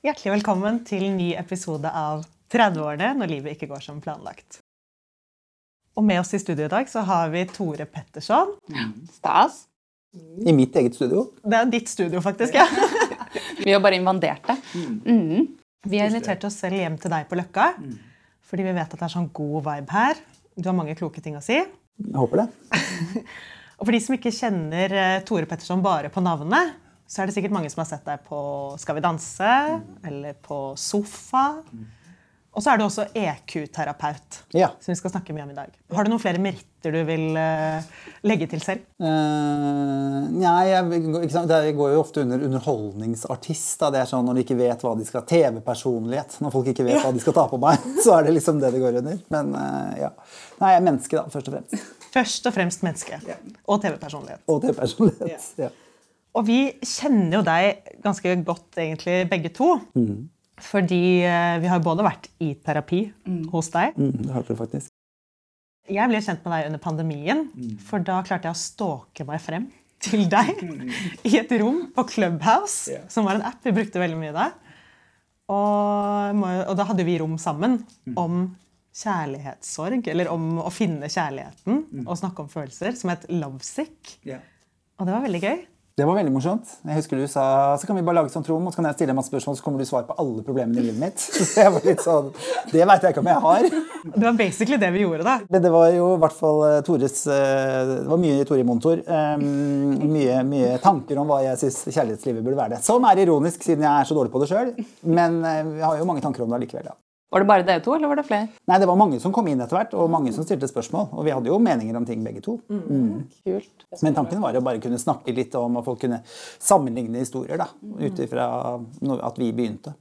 Hjertelig velkommen til ny episode av 30-årene når livet ikke går som planlagt. Og med oss i studio i dag så har vi Tore Petterson. Stas. I mitt eget studio. Det er ditt studio, faktisk. ja. Vi har bare invandert det. Mm. Vi har invitert oss selv hjem til deg på Løkka. Fordi vi vet at det er sånn god vibe her. Du har mange kloke ting å si. Jeg håper det. Og for de som ikke kjenner eh, Tore Petterson bare på navnet, så er det sikkert mange som har sett deg på Skal vi danse eller på Sofa. Og så er du også EQ-terapeut, Ja. som vi skal snakke mye om i dag. Har du noen flere meritter du vil uh, legge til selv? Uh, nei, jeg? Det går jo ofte under underholdningsartist. Da. Det er sånn Når de ikke vet hva de skal TV-personlighet. Når folk ikke vet hva de skal ta på meg, så er det liksom det det går under. Men uh, ja. Nei, jeg er menneske, da, først og fremst. Først og fremst menneske. Og TV-personlighet. Og TV-personlighet. Ja. Og vi kjenner jo deg ganske godt, egentlig, begge to. Fordi eh, vi har både vært i terapi hos deg. Mm, det har vi faktisk. Jeg ble kjent med deg under pandemien, for da klarte jeg å stalke meg frem til deg i et rom på Clubhouse, yeah. som var en app vi brukte veldig mye da. Og, og da hadde vi rom sammen om kjærlighetssorg, eller om å finne kjærligheten og snakke om følelser, som het Lovesick. Og det var veldig gøy. Det var veldig morsomt. Jeg husker du sa så kan vi bare lage et sånt rom, og så kan jeg stille masse spørsmål, så kommer du svar på alle problemene i livet mitt. Så jeg var litt sånn, Det veit jeg ikke om jeg har. Det var basically det vi gjorde da. Men det var jo i hvert fall eh, Tores eh, Det var mye Tore i monitor. Um, mye, mye tanker om hva jeg syns kjærlighetslivet burde være. det. Som er ironisk, siden jeg er så dårlig på det sjøl. Men jeg vi har jo mange tanker om det allikevel. Ja. Var det bare dere to, eller var det flere? Nei, Det var mange som kom inn etter hvert, og mange som stilte spørsmål. Og vi hadde jo meninger om ting, begge to. Kult. Men tanken var å bare kunne snakke litt om, at folk kunne sammenligne historier. da, Ut ifra at vi begynte.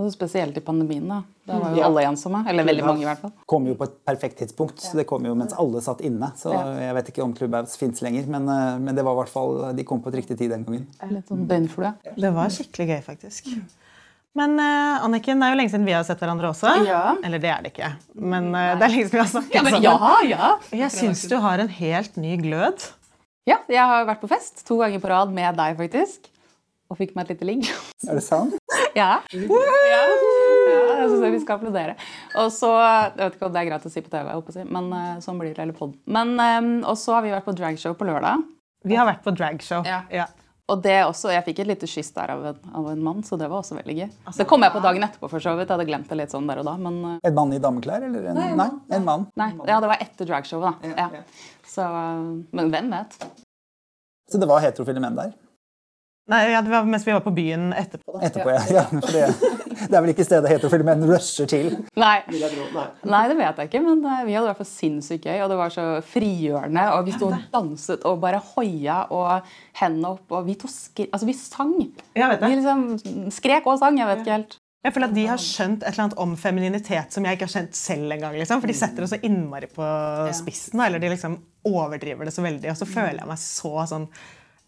Og så spesielt i pandemien. da. Da var jo Ja. alle ensomme. Eller veldig mange, i hvert fall. kom jo på et perfekt tidspunkt. så Det kom jo mens alle satt inne. Så jeg vet ikke om Clubhouse fins lenger, men, eh, men det var i hvert fall, de kom på et riktig tid den gangen. Litt sånn døgnflue. Det var skikkelig gøy, faktisk. Men uh, Anniken, det er jo lenge siden vi har sett hverandre også. Ja. Eller det er det ikke. Men uh, det er lenge siden vi har snakket Ja, men sammen. ja, ja. Jeg syns du har en helt ny glød. Ja, jeg har vært på fest to ganger på rad med deg, faktisk. Og fikk meg et lite ligg. Er det sant? Ja. ja. ja jeg synes vi skal applaudere. Og så, Jeg vet ikke om det er greit å si på TV, jeg si, men eh, sånn blir det hele podden. Men, Og så har vi vært på dragshow på lørdag. Vi har vært på dragshow. Ja. Ja. Og det også, Jeg fikk et lite kyss der av en, av en mann, så det var også veldig gøy. det kom jeg på dagen etterpå, for så vidt. Jeg hadde glemt det litt sånn der og da. Men eh, En mann i dameklær, eller? En, nei, en mann. nei, ja, det var etter dragshowet, da. Ja. Så, eh, men hvem vet? Så det var heterofile menn der. Nei, ja, det var mens vi var på byen etterpå. Da. Etterpå, ja. ja for det, er vel ikke stedet heterofile menn rusher til. Nei. Nei, det vet jeg ikke, men eh, vi hadde i hvert fall sinnssykt gøy. Og det var så frigjørende. Og vi sto og danset og bare hoia og hendene opp. Og vi to. Altså, vi sang. Vi liksom skrek og sang. Jeg vet ikke helt. Jeg føler at De har skjønt et eller annet om femininitet som jeg ikke har skjønt selv engang. Liksom. For de setter det så innmari på spissen, eller de liksom overdriver det så veldig. Og så føler jeg meg så sånn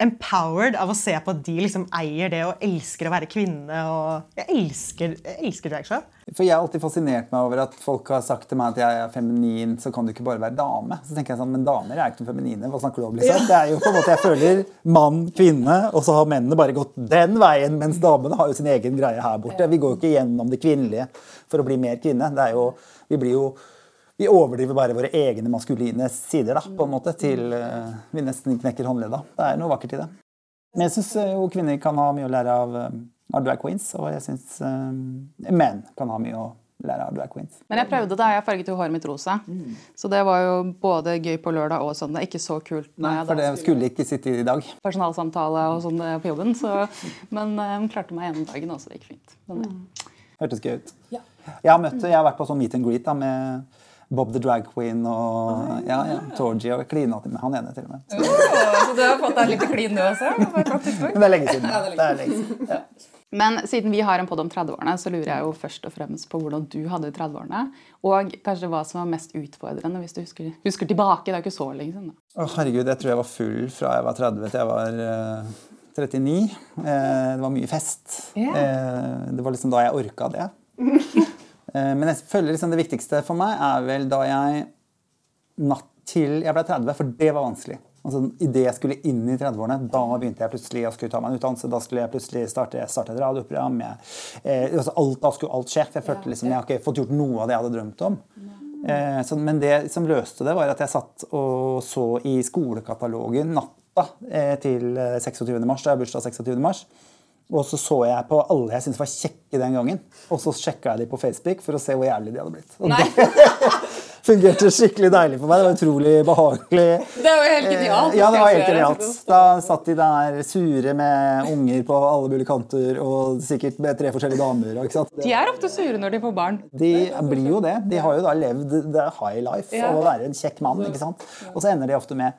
empowered av å se på at de liksom eier det og elsker å være kvinne. og Jeg elsker, jeg elsker dragshow. For Jeg har alltid fascinert meg over at folk har sagt til meg at jeg er feminin, så kan du ikke bare være dame. Så tenker jeg sånn, Men damer er ikke noe feminine. Hva snakker du om? liksom? Det er jo på en måte Jeg føler mann, kvinne, og så har mennene bare gått den veien, mens damene har jo sin egen greie her borte. Vi går jo ikke gjennom det kvinnelige for å bli mer kvinne. Det er jo, vi blir jo vi overdriver bare våre egne maskuline sider da, på en måte, til eh, vi nesten knekker håndledda. Det er noe vakkert i det. Men jeg syns jo kvinner kan ha mye å lære av, eh, av drag queens, og jeg syns menn kan ha mye å lære av drag queens. Men jeg prøvde da jeg farget jo håret mitt rosa. Så det var jo både gøy på lørdag og søndag. Ikke så kult Nei, For det skulle ikke sitte i dag. personalsamtale og sånn eh, på jobben. Så, men um, klarte meg gjennom dagen også. Det gikk fint. Men, ja. Hørtes gøy ut. Jeg har, møtt, jeg har vært på sånn meet and greet da, med Bob the Drag Queen og ja, ja, Torgie og klina med han ene til og med. Så, Så du har fått deg litt klin, du også? men det er lenge siden. Det er lenge siden. Ja. Men siden vi har en podd om 30-årene, så lurer jeg jo først og fremst på hvordan du hadde 30-årene. Og kanskje hva som var mest utfordrende, hvis du husker, husker tilbake. Det er ikke så lenge siden. Å, herregud, jeg tror jeg var full fra jeg var 30 til jeg var uh, 39. Uh, det var mye fest. Yeah. Uh, det var liksom da jeg orka det. Eh, men jeg føler liksom det viktigste for meg er vel da jeg Natt til jeg ble 30, for det var vanskelig. Altså, Idet jeg skulle inn i 30-årene, da begynte jeg plutselig å skulle ta meg en utdannelse. Da skulle jeg plutselig starte, starte et radioprogram. Jeg, eh, altså alt, da skulle alt skje. Jeg følte liksom, jeg har ikke fått gjort noe av det jeg hadde drømt om. Eh, så, men det som løste det, var at jeg satt og så i skolekatalogen natta eh, til 26. mars. Da jeg bursdag 26. mars. Og så så jeg på alle jeg syntes var kjekke den gangen. Og så sjekka jeg de på Facebook for å se hvor jævlig de hadde blitt. Og det fungerte skikkelig deilig for meg. Det var utrolig behagelig. Det var jo helt genialt. Eh, Ja, det var helt genialt. Da satt de der sure med unger på alle mulige kanter, og sikkert med tre forskjellige damer. Ikke sant? De er ofte sure når de får barn. De blir jo det. De har jo da levd the high life Ja. av å være en kjekk mann. ikke sant? Og så ender de ofte med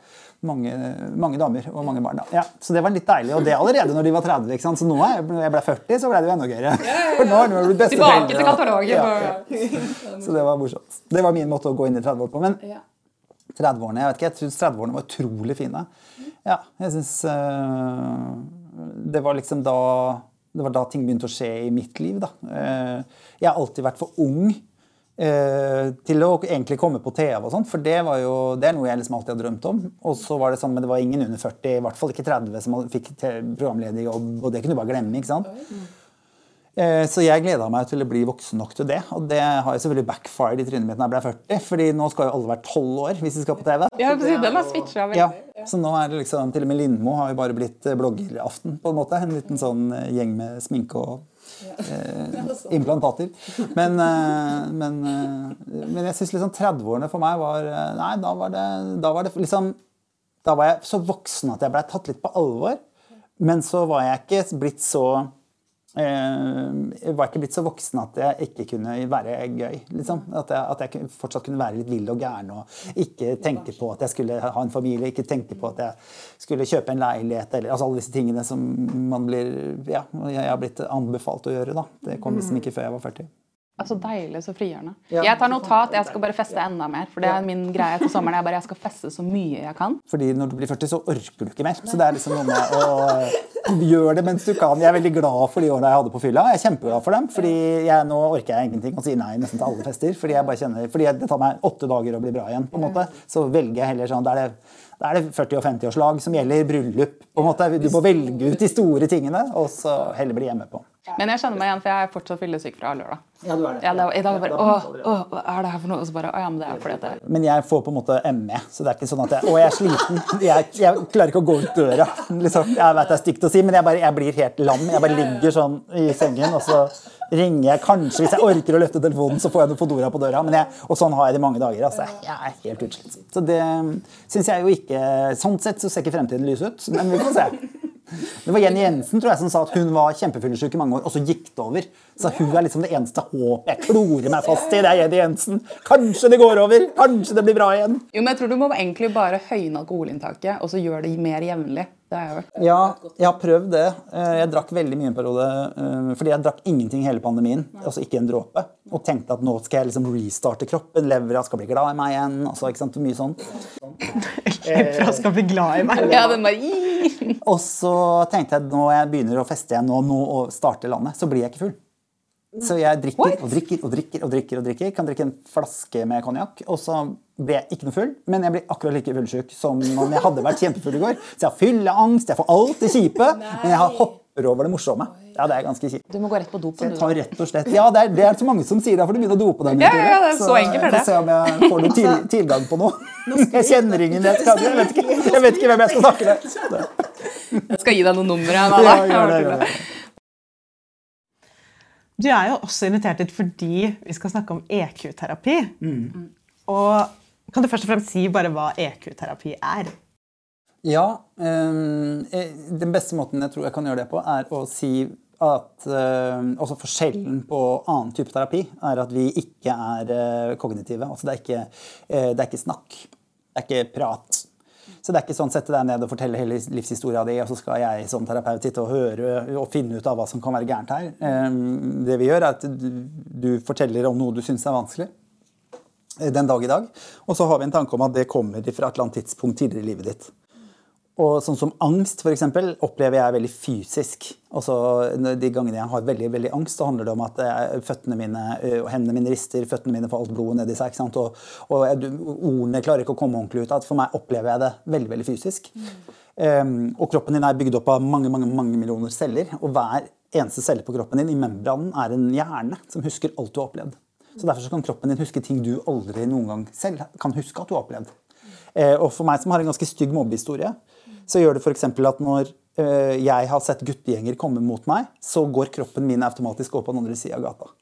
mange, mange damer og mange barn. da. Ja, så det var litt deilig. Og det allerede når de var 30. ikke sant? Så nå er jeg, når jeg ble 40, så ble det jo enda gøyere. For nå er jo blitt Tilbake til katalogen. Så det var morsomt. Det var min måte å gå inn i 30 år på. Men 30-årene jeg vet ikke, jeg syns 30-årene var utrolig fine. Ja, jeg synes øh, Det var liksom da Det var da ting begynte å skje i mitt liv. da. Eh, jeg har alltid vært for ung eh, til å egentlig komme på TV og sånt, for det, var jo, det er noe jeg liksom alltid har drømt om. Og så var det sånn, men det var ingen under 40, i hvert fall ikke 30, som fikk programlederjobb, og det kunne du bare glemme. ikke sant? Eh, Så jeg gleda meg til å bli voksen nok til det. Og det har jo selvfølgelig backfired i trynet mitt når jeg ble 40. fordi nå skal jo alle være 12 år hvis de skal på TV. Ja, den har switcha veldig. Ja, Så nå er det liksom Til og med Lindmo har jo bare blitt eh, bloggeraften, på en måte. En liten sånn eh, gjeng med sminke og eh, implantater. Men, eh, men, eh, men jeg syns liksom 30-årene for meg var eh, Nei, da var det, da var det liksom Da var jeg så voksen at jeg blei tatt litt på alvor. Men så var jeg ikke blitt så jeg var ikke blitt så voksen at jeg ikke kunne være gøy. Liksom. At, jeg, at jeg fortsatt kunne være litt vill og gæren og ikke tenke på at jeg skulle ha en familie, ikke tenke på at jeg skulle kjøpe en leilighet eller altså alle disse tingene som man blir Ja, jeg har blitt anbefalt å gjøre. da. Det kom liksom ikke før jeg var 40. Altså Deilig, så frigjørende. Ja. Jeg tar notat. Jeg skal bare feste enda mer. For det er min greie til sommeren. Jeg bare jeg skal feste så mye jeg kan. Fordi når du blir 40, så orker du ikke mer. Så det er liksom noe med å gjøre det mens du kan. Jeg er veldig glad for de årene jeg hadde på fylla. Jeg er kjempeglad for dem. fordi jeg, nå orker jeg ingenting og sier nei nesten til alle fester. Fordi jeg bare kjenner, fordi det tar meg åtte dager å bli bra igjen. på en måte. Så velger jeg heller sånn, da er det, da er det 40- og 50-årslag som gjelder bryllup. på en måte. Du må velge ut de store tingene, og så heller bli hjemme på. Men jeg kjenner meg igjen, for jeg er fortsatt fyllesyk fra lørdag. Ja, du er det. Ja, det var, I dag var bare hva er det her for noe? Og så bare Å ja, men det er fordi at det Men jeg får på en måte ME, så det er ikke sånn at jeg Og jeg er sliten. Jeg, jeg klarer ikke å gå ut døra. Liksom. Jeg vet det er stygt å si, men jeg, bare, jeg blir helt lam. Jeg bare ligger sånn i sengen, og så ringer jeg kanskje Hvis jeg orker å løfte telefonen, så får jeg noe Fodora på døra. Men jeg, og sånn har jeg det i mange dager. Altså. Jeg er helt utslitt. Så det syns jeg jo ikke Sånn sett så ser ikke fremtiden lys ut, men vi får se. Det var Jenny Jensen tror jeg, som sa at hun var kjempefyllesyk i mange år, og så gikk det over. Så hun er liksom det eneste håpet jeg klorer meg fast i. Det er Jenny Jensen. Kanskje det går over. Kanskje det blir bra igjen. Jo, men jeg tror du må egentlig bare høyne alkoholinntaket og så gjøre det mer jevnlig. Det har jeg vært. Ja, jeg har prøvd det. Eh, Jeg drakk veldig mye en periode. eh, Fordi jeg drakk ingenting hele pandemien. Altså ikke en dråpe. Og tenkte at nå skal jeg liksom restarte kroppen. Levra skal bli glad i meg igjen. Altså, ikke sant? Mye sånn. Levra skal bli glad i meg. Ja, den bare Og så tenkte jeg at når jeg begynner å feste igjen og nå og starte landet, så blir jeg ikke full. Så jeg drikker og drikker og drikker og drikker. og drikker. Kan drikke en flaske med konjakk. Og så blir jeg ikke noe full, men jeg blir akkurat like fullsjuk som om jeg hadde vært kjempefull i går. Så jeg har fylleangst, jeg får alt det kjipe, men jeg har hopper over det morsomme. Ja, det er ganske kjipt. Du må gå rett på dopen, du. tar rett og slett Ja, det er, det er så mange som sier det, for du begynner å dope deg. Ja, ja, det er så enkelt er jeg det. se om jeg får noe til, tilgang på noe. Jeg kjenner ingen jeg, skal, jeg, vet ikke, jeg vet ikke hvem jeg skal snakke med. Jeg skal gi deg noen numre. Ja, gjør det, gjør det. Du er jo også invitert hit fordi vi skal snakke om EQ-terapi. Og kan du først og fremst si bare hva EQ-terapi er? Ja, eh, den beste måten jeg tror jeg kan gjøre det på, er å si at eh, også forskjellen på annen type terapi er at vi ikke er uh, kognitive. Altså det er ikke, uh, det er ikke snakk. Det er ikke prat. Så det er ikke sånn sette deg ned og fortelle hele livshistoria di, og så skal jeg som terapeut sitte og høre og finne ut av hva som kan være gærent her. Ehm, Det vi gjør, er at du, forteller om noe du syns er vanskelig eh, den dag i dag. Og så har vi en tanke om at det kommer fra et eller annet tidspunkt tidligere i livet ditt. Og sånn som angst, for eksempel, opplever jeg veldig fysisk. Også de gangene jeg har veldig veldig angst, så handler det om at føttene mine og hendene mine rister, føttene mine får alt blodet nedi seg. ikke? Og, og jeg, ordene klarer ikke å komme ordentlig ut At For meg opplever jeg det veldig veldig fysisk. Mm. Um, og kroppen din er bygd opp av mange mange, mange millioner celler. Og hver eneste celle på kroppen din i membranen er en hjerne som husker alt du har opplevd. Så Derfor så kan kroppen din huske ting du aldri noen gang selv kan huske at du har opplevd. Uh, og for meg som har en ganske stygg mobbehistorie, så gjør det f.eks. at når uh, jeg har sett guttegjenger komme mot meg, så går kroppen min automatisk opp på den andre sida av gata.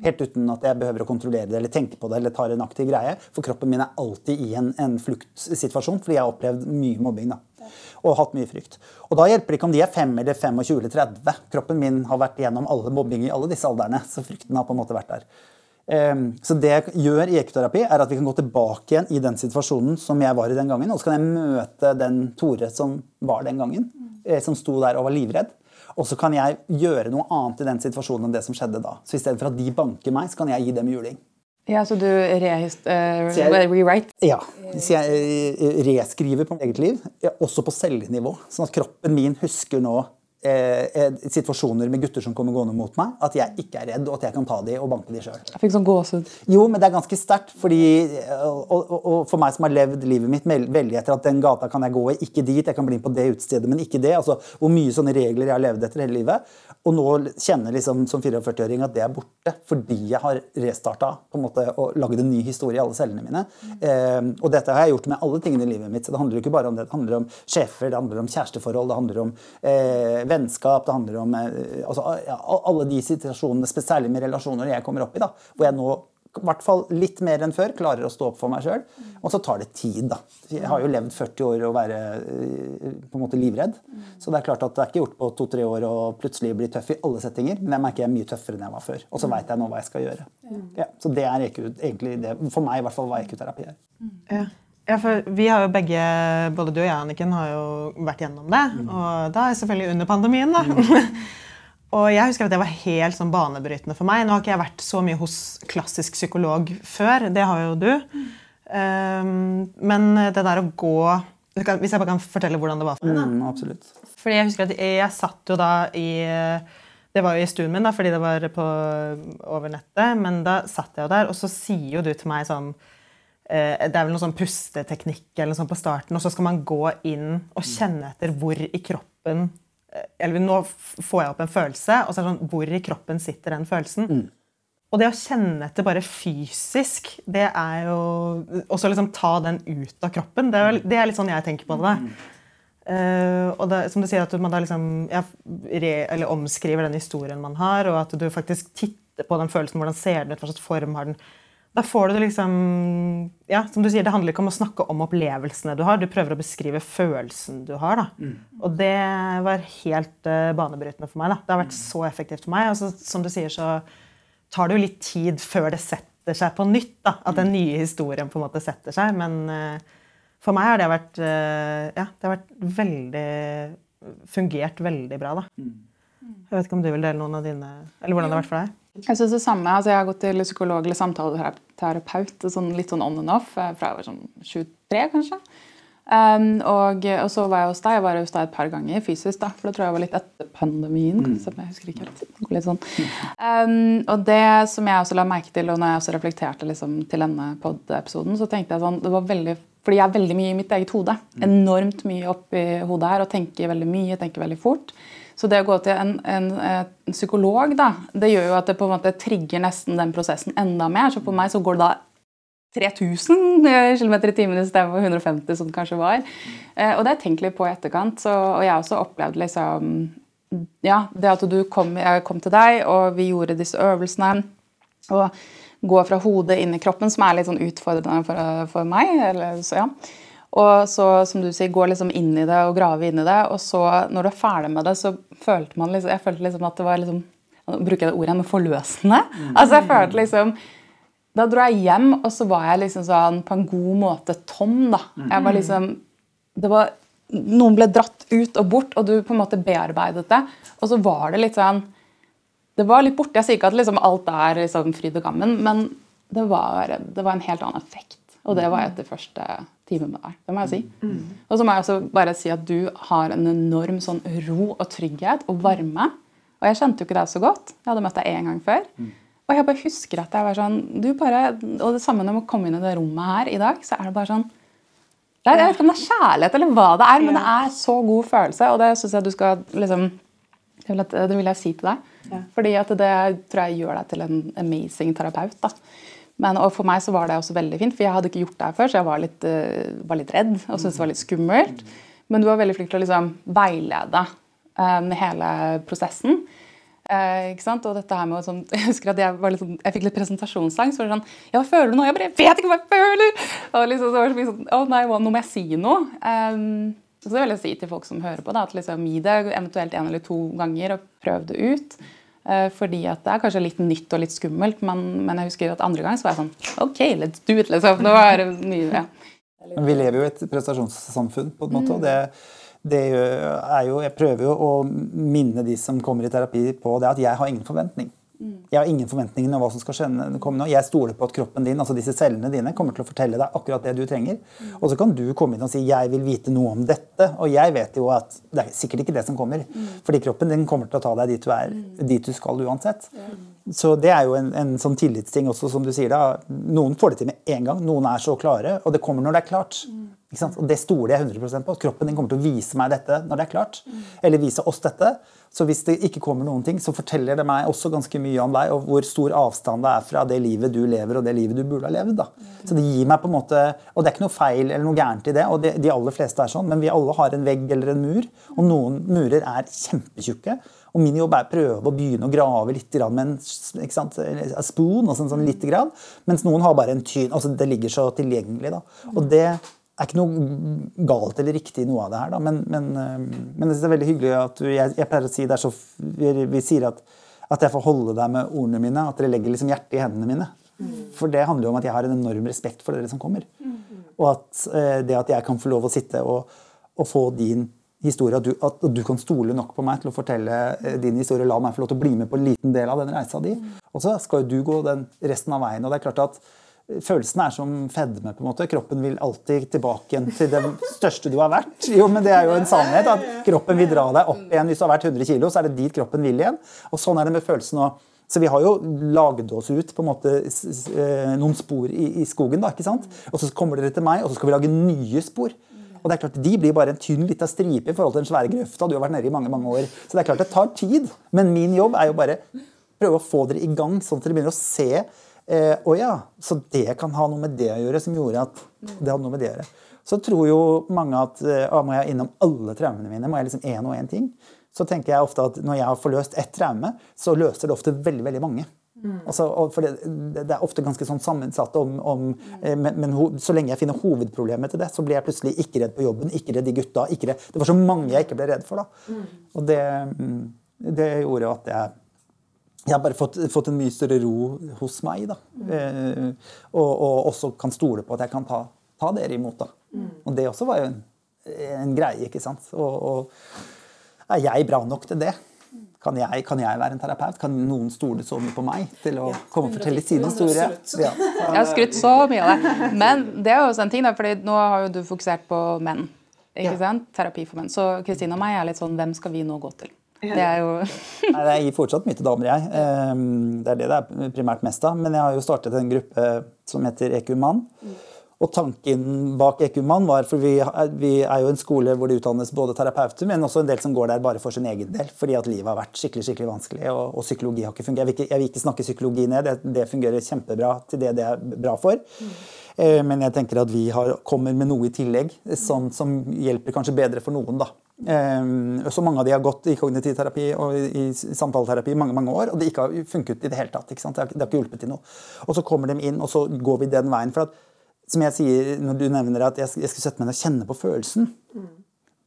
Helt uten at jeg behøver å kontrollere det eller tenke på det. eller tar en aktiv greie, For kroppen min er alltid i en, en fluktsituasjon fordi jeg har opplevd mye mobbing. da, Og hatt mye frykt. Og Da hjelper det ikke om de er 5 eller 25 eller 30. Kroppen min har vært gjennom alle mobbing i alle disse alderne. Så frykten har på en måte vært der. Um, så det jeg gjør i ekoterapi, er at vi kan gå tilbake igjen i den situasjonen som jeg var i den gangen. Og så kan jeg møte den Tore som var den gangen. Mm. Som sto der og var livredd. Og så kan jeg gjøre noe annet i den situasjonen enn det som skjedde da. Så i stedet for at de banker meg, så kan jeg gi dem juling. Ja, Så du rehist, uh, rewrite? Ja. Så jeg uh, reskriver på eget liv, også på cellenivå. Sånn at kroppen min husker nå Eh, eh, situasjoner med gutter som kommer gående mot meg, at jeg ikke er redd, og at jeg kan ta dem og banke dem sjøl. Jeg fikk sånn gåsehud. Jo, men det er ganske sterkt. fordi, og, og, og, for meg som har levd livet mitt veldig etter at den gata kan jeg gå i, ikke dit, jeg kan bli på det utestedet, men ikke det. altså Hvor mye sånne regler jeg har levd etter hele livet. Og nå kjenner liksom som 44-åring at det er borte, fordi jeg har restarta på en måte, og lagd en ny historie i alle cellene mine. Mm. Eh, og dette har jeg gjort med alle tingene i livet mitt. så Det handler ikke bare om det, det handler om sjefer, det handler om kjæresteforhold, det handler om eh, vennskap, det handler om eh, altså, ja, alle de situasjonene, særlig med relasjoner jeg kommer opp i, da, hvor jeg nå i hvert fall litt mer enn før klarer å stå opp for meg sjøl. Og så tar det tid, da. Jeg har jo levd 40 år og være eh, på en måte livredd. Så det er klart at det er ikke gjort på to-tre år å plutselig bli tøff i alle settinger. Men jeg merker jeg er mye tøffere enn jeg var før. Og så veit jeg nå hva jeg skal gjøre. Ja, så det er egentlig det, for meg i hvert fall hva ekoterapi er. Ja. Ja, for vi har jo begge, Både du og jeg Anniken, har jo vært gjennom det. Mm. Og da er selvfølgelig under pandemien. da. Mm. og jeg husker at Det var helt sånn banebrytende for meg. Nå har ikke jeg vært så mye hos klassisk psykolog før. Det har jo du. Mm. Um, men det der å gå Hvis jeg bare kan fortelle hvordan det var for deg. Mm, absolutt. Fordi Jeg husker at jeg, jeg satt jo da i det var jo i stuen min, da, fordi det var på, over nettet. Men da satt jeg jo der, og så sier jo du til meg sånn det er vel noe sånn pusteteknikk eller sånt på starten, og så skal man gå inn og kjenne etter hvor i kroppen eh, Eller nå får jeg opp en følelse, og så er det sånn Hvor i kroppen sitter den følelsen? Mm. Og det å kjenne etter bare fysisk, det er jo Og så liksom ta den ut av kroppen. Det er, det er litt sånn jeg tenker på det. Uh, og det, som du sier, at man da liksom ja, re, eller omskriver den historien man har, og at du faktisk titter på den følelsen. Hvordan ser den ut? Hva slags form har den? Da får du liksom ja, som du sier, Det handler ikke om å snakke om opplevelsene du har, du prøver å beskrive følelsen du har. da. Mm. Og det var helt uh, banebrytende for meg. da. Det har vært så effektivt for meg. Og så, som du sier, så tar det jo litt tid før det setter seg på nytt. da, At den nye historien på en måte setter seg. Men uh, for meg har det vært uh, ja, det har vært veldig fungert veldig bra. da. Mm. Jeg vet ikke om du vil dele noen av dine Eller hvordan det har vært for deg? Jeg synes det samme. Altså, jeg har gått til psykolog eller samtaleterapeut sånn, litt sånn on and off eh, fra jeg var sånn 23, kanskje. Um, og, og, så var jeg hos deg. Jeg var hos deg et par ganger fysisk. da, For da tror jeg var litt etter pandemien. Mm. jeg husker ikke litt sånn. Um, og det som jeg også la merke til, og når jeg også reflekterte liksom, til denne pod-episoden, så tenkte jeg sånn det var veldig, Fordi jeg er veldig mye i mitt eget hode. Mm. Enormt mye oppi hodet her og tenker veldig mye, tenker veldig fort. Så det å gå til en, en, en, psykolog da, det gjør jo at det på en måte trigger nesten den prosessen enda mer. Så for meg så går det da 3000 km i timen istedenfor 150 som det kanskje var. Eh, og det har jeg tenkt litt på i etterkant. Så, og jeg har også opplevd liksom ja, det at du kom, jeg kom til deg, og vi gjorde disse øvelsene. Og gå fra hodet inn i kroppen, som er litt sånn utfordrende for, for meg. Eller, så, ja. Og så, som du sier, gå liksom inn i det og grave inn i det. Og så, når du er ferdig med det, så følte man liksom Jeg følte liksom at det var liksom Nå Bruker jeg det ordet men forløsende? Mm. Altså, jeg følte liksom Da dro jeg hjem, og så var jeg liksom sånn på en god måte tom, da. Jeg var liksom Det var Noen ble dratt ut og bort, og du på en måte bearbeidet det. Og så var det litt sånn Det var litt borte. Jeg sier ikke at liksom alt er liksom fryd og gammen, men det var, det var en helt annen effekt. Og det var etter første time med deg. Det må jeg si. Og så må jeg også bare si at du har en enorm sånn ro og trygghet og varme. Og jeg kjente jo ikke deg så godt. Jeg hadde møtt deg én gang før. Og jeg bare husker at jeg var sånn du bare, Og det samme når man kommer inn i det rommet her i dag, så er det bare sånn det er, Jeg vet ikke om det er kjærlighet eller hva det er, men det er så god følelse, og det syns jeg du skal liksom det vil, jeg, det vil jeg si til deg. Ja. Fordi at det tror jeg gjør deg til en amazing terapeut. da. Men, og For meg så var det også veldig fint, for jeg hadde ikke gjort det her før, så jeg var litt, uh, var litt redd og syntes det var litt skummelt. Men du var veldig flink til å liksom veilede um, hele prosessen. Uh, ikke sant? Og dette her med sånn, Jeg husker at jeg, var litt sånn, jeg fikk litt presentasjonsangst. det sånn, ja, hva føler du nå? Jeg bare, vet ikke hva jeg føler! Og liksom, så var det sånn, å nei, nå må jeg si noe. Um, så det vil jeg si til folk som hører på, da, at liksom, gi det eventuelt en eller to ganger og prøv det ut. Uh, fordi at det er kanskje litt nytt og litt skummelt, men, men jeg husker at andre gang så var jeg sånn OK, let's do it, liksom. Det mye, ja. Vi lever jo i et prestasjonssamfunn, på en måte. og det, det er jo, Jeg prøver jo å minne de som kommer i terapi på det at jeg har ingen forventning. Jeg har ingen forventninger om hva som skal skje, komme nå. Jeg stoler på at kroppen din, altså disse cellene dine kommer til å fortelle deg akkurat det du trenger. Og så kan du komme inn og si 'jeg vil vite noe om dette'. Og jeg vet jo at det er sikkert ikke det som kommer. Fordi kroppen din kommer til å ta deg dit du er, dit du skal uansett. Så det er jo en, en sånn tillitsting også, som du sier. da. Noen får det til med en gang. Noen er så klare. Og det kommer når det er klart. Og det stoler jeg 100% på. Kroppen din kommer til å vise meg dette når det er klart. Eller vise oss dette. Så hvis det ikke kommer noen ting, så forteller det meg også ganske mye om deg, og hvor stor avstand det er fra det livet du lever, og det livet du burde ha levd. da. Så det gir meg på en måte, Og det er ikke noe feil eller noe gærent i det, og det, de aller fleste er sånn, men vi alle har en vegg eller en mur, og noen murer er kjempetjukke. Og min jobb er å prøve å begynne å grave litt med en, ikke sant, en spoon, og sånn lite grann, mens noen har bare en tyn. altså Det ligger så tilgjengelig. da. Og det er ikke noe galt eller riktig i noe av det her, da. Men, men, men det er veldig hyggelig at du jeg, jeg pleier å si det er så, vi, vi sier at, at, jeg får holde deg med ordene mine. At dere legger liksom hjertet i hendene mine. For det handler jo om at jeg har en enorm respekt for dere som kommer. Mm. Og at det at jeg kan få lov å sitte og, og få din historie, at du, at du, kan stole nok på meg til å fortelle din historie, la meg få lov til å bli med på en liten del av den reisa di. Og så skal jo du gå den resten av veien. og det er klart at Følelsen er som fedme. på en måte. Kroppen vil alltid tilbake igjen til det største du har vært. Jo, men Det er jo en sannhet at kroppen vil dra deg opp igjen. Hvis du har vært 100 kg, så er det dit kroppen vil igjen. Og Sånn er det med følelsen òg. Så vi har jo lagd oss ut på en måte eh, noen spor i, i skogen. da, ikke sant? Og så kommer dere til meg, og så skal vi lage nye spor. Og det er klart, De blir bare en tynn lita stripe i forhold til den svære grøfta du har vært nede i mange mange år. Så det er klart det tar tid. Men min jobb er jo bare prøve å få dere i gang, sånn at dere begynner å se Eh, og ja, Så det kan ha noe med det å gjøre, som gjorde at det hadde noe med det å gjøre. Så tror jo mange at å, må jeg innom alle traumene mine. Må jeg liksom én og én ting? Så tenker jeg ofte at når jeg har forløst ett traume, så løser det ofte veldig veldig mange. Mm. Altså, for det, det, er ofte ganske sånn sammensatt om, om mm. men, men ho, så lenge jeg finner hovedproblemet til det, så blir jeg plutselig ikke redd på jobben, ikke redd de gutta. Redd, det var så mange jeg ikke ble redd for. da. Mm. Og det, mm, det gjorde at jeg jeg har bare fått, fått, en mye større ro hos meg. da. Eh, og, og, også kan stole på at jeg kan ta, ta dere imot. da. Mm. Og det også var jo en, en greie. ikke sant? Og, og, er jeg bra nok til det? Kan jeg, kan jeg, være en terapeut? Kan noen stole så mye på meg til å ja, komme og fortelle sin historie? Ja. Jeg har skrytt så mye av det. Men det er jo også en ting, da, fordi nå har jo du fokusert på menn. ikke ja. sant? Terapi for menn. Så Kristine og meg er litt sånn Hvem skal vi nå gå til? Det er jo Nei, Jeg gir fortsatt mye til damer, jeg. Ehm, det er det det er primært mest av. Men jeg har jo startet en gruppe som heter EQ Mann. Og tanken bak Ekumann var for vi, vi, er jo en skole hvor det utdannes både terapeuter, men også en del som går der bare for sin egen del. Fordi at livet har vært skikkelig skikkelig vanskelig, og, og psykologi har ikke fungert. Jeg vil ikke, jeg vil ikke snakke psykologi ned, det, det, fungerer kjempebra til det det er bra for. Mm. Men jeg tenker at vi har, kommer med noe i tillegg som, som hjelper kanskje bedre for noen. da. Um, så mange av de har gått i kognitiv terapi og i, i samtaleterapi i mange mange år, og det ikke har funket i det hele tatt. Det har, det har, ikke hjulpet til noe. Og så kommer de inn, og så går vi den veien. for at, som jeg sier når du nevner at jeg, jeg skal sette meg ned og kjenne på følelsen,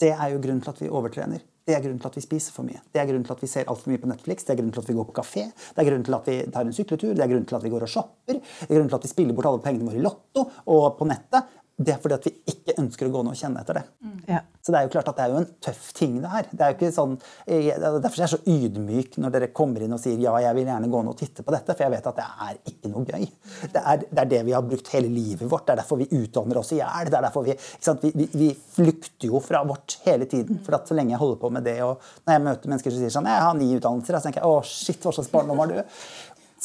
det er jo grunnen til at vi overtrener. Det er grunnen til at vi spiser for mye. Det er grunnen til at vi ser altfor mye på Netflix. Det er grunnen til at vi går på kafé. Det er grunnen til at vi tar en sykletur. Det er grunnen til at vi går og shopper. Det er grunnen til at vi spiller bort alle pengene våre i Lotto og på nettet. Det er fordi at vi ikke ønsker å gå ned og kjenne etter det. Mm. Ja. Så det er jo klart at det er jo en tøff ting, det her. Det er jo ikke sånn, jeg, Derfor er jeg så ydmyk når dere kommer inn og sier ja, jeg vil gjerne gå ned og titte på dette, for jeg vet at det er ikke noe gøy. Det er, det er det vi har brukt hele livet vårt. Det er derfor vi utdanner oss i hjel. Det er derfor vi, ikke sant? Vi, vi, vi flykter jo fra vårt hele tiden. For at så lenge jeg holder på med det, og når jeg møter mennesker som sier sånn Jeg har ni utdannelser, så tenker jeg å shit, hva slags barndom har du?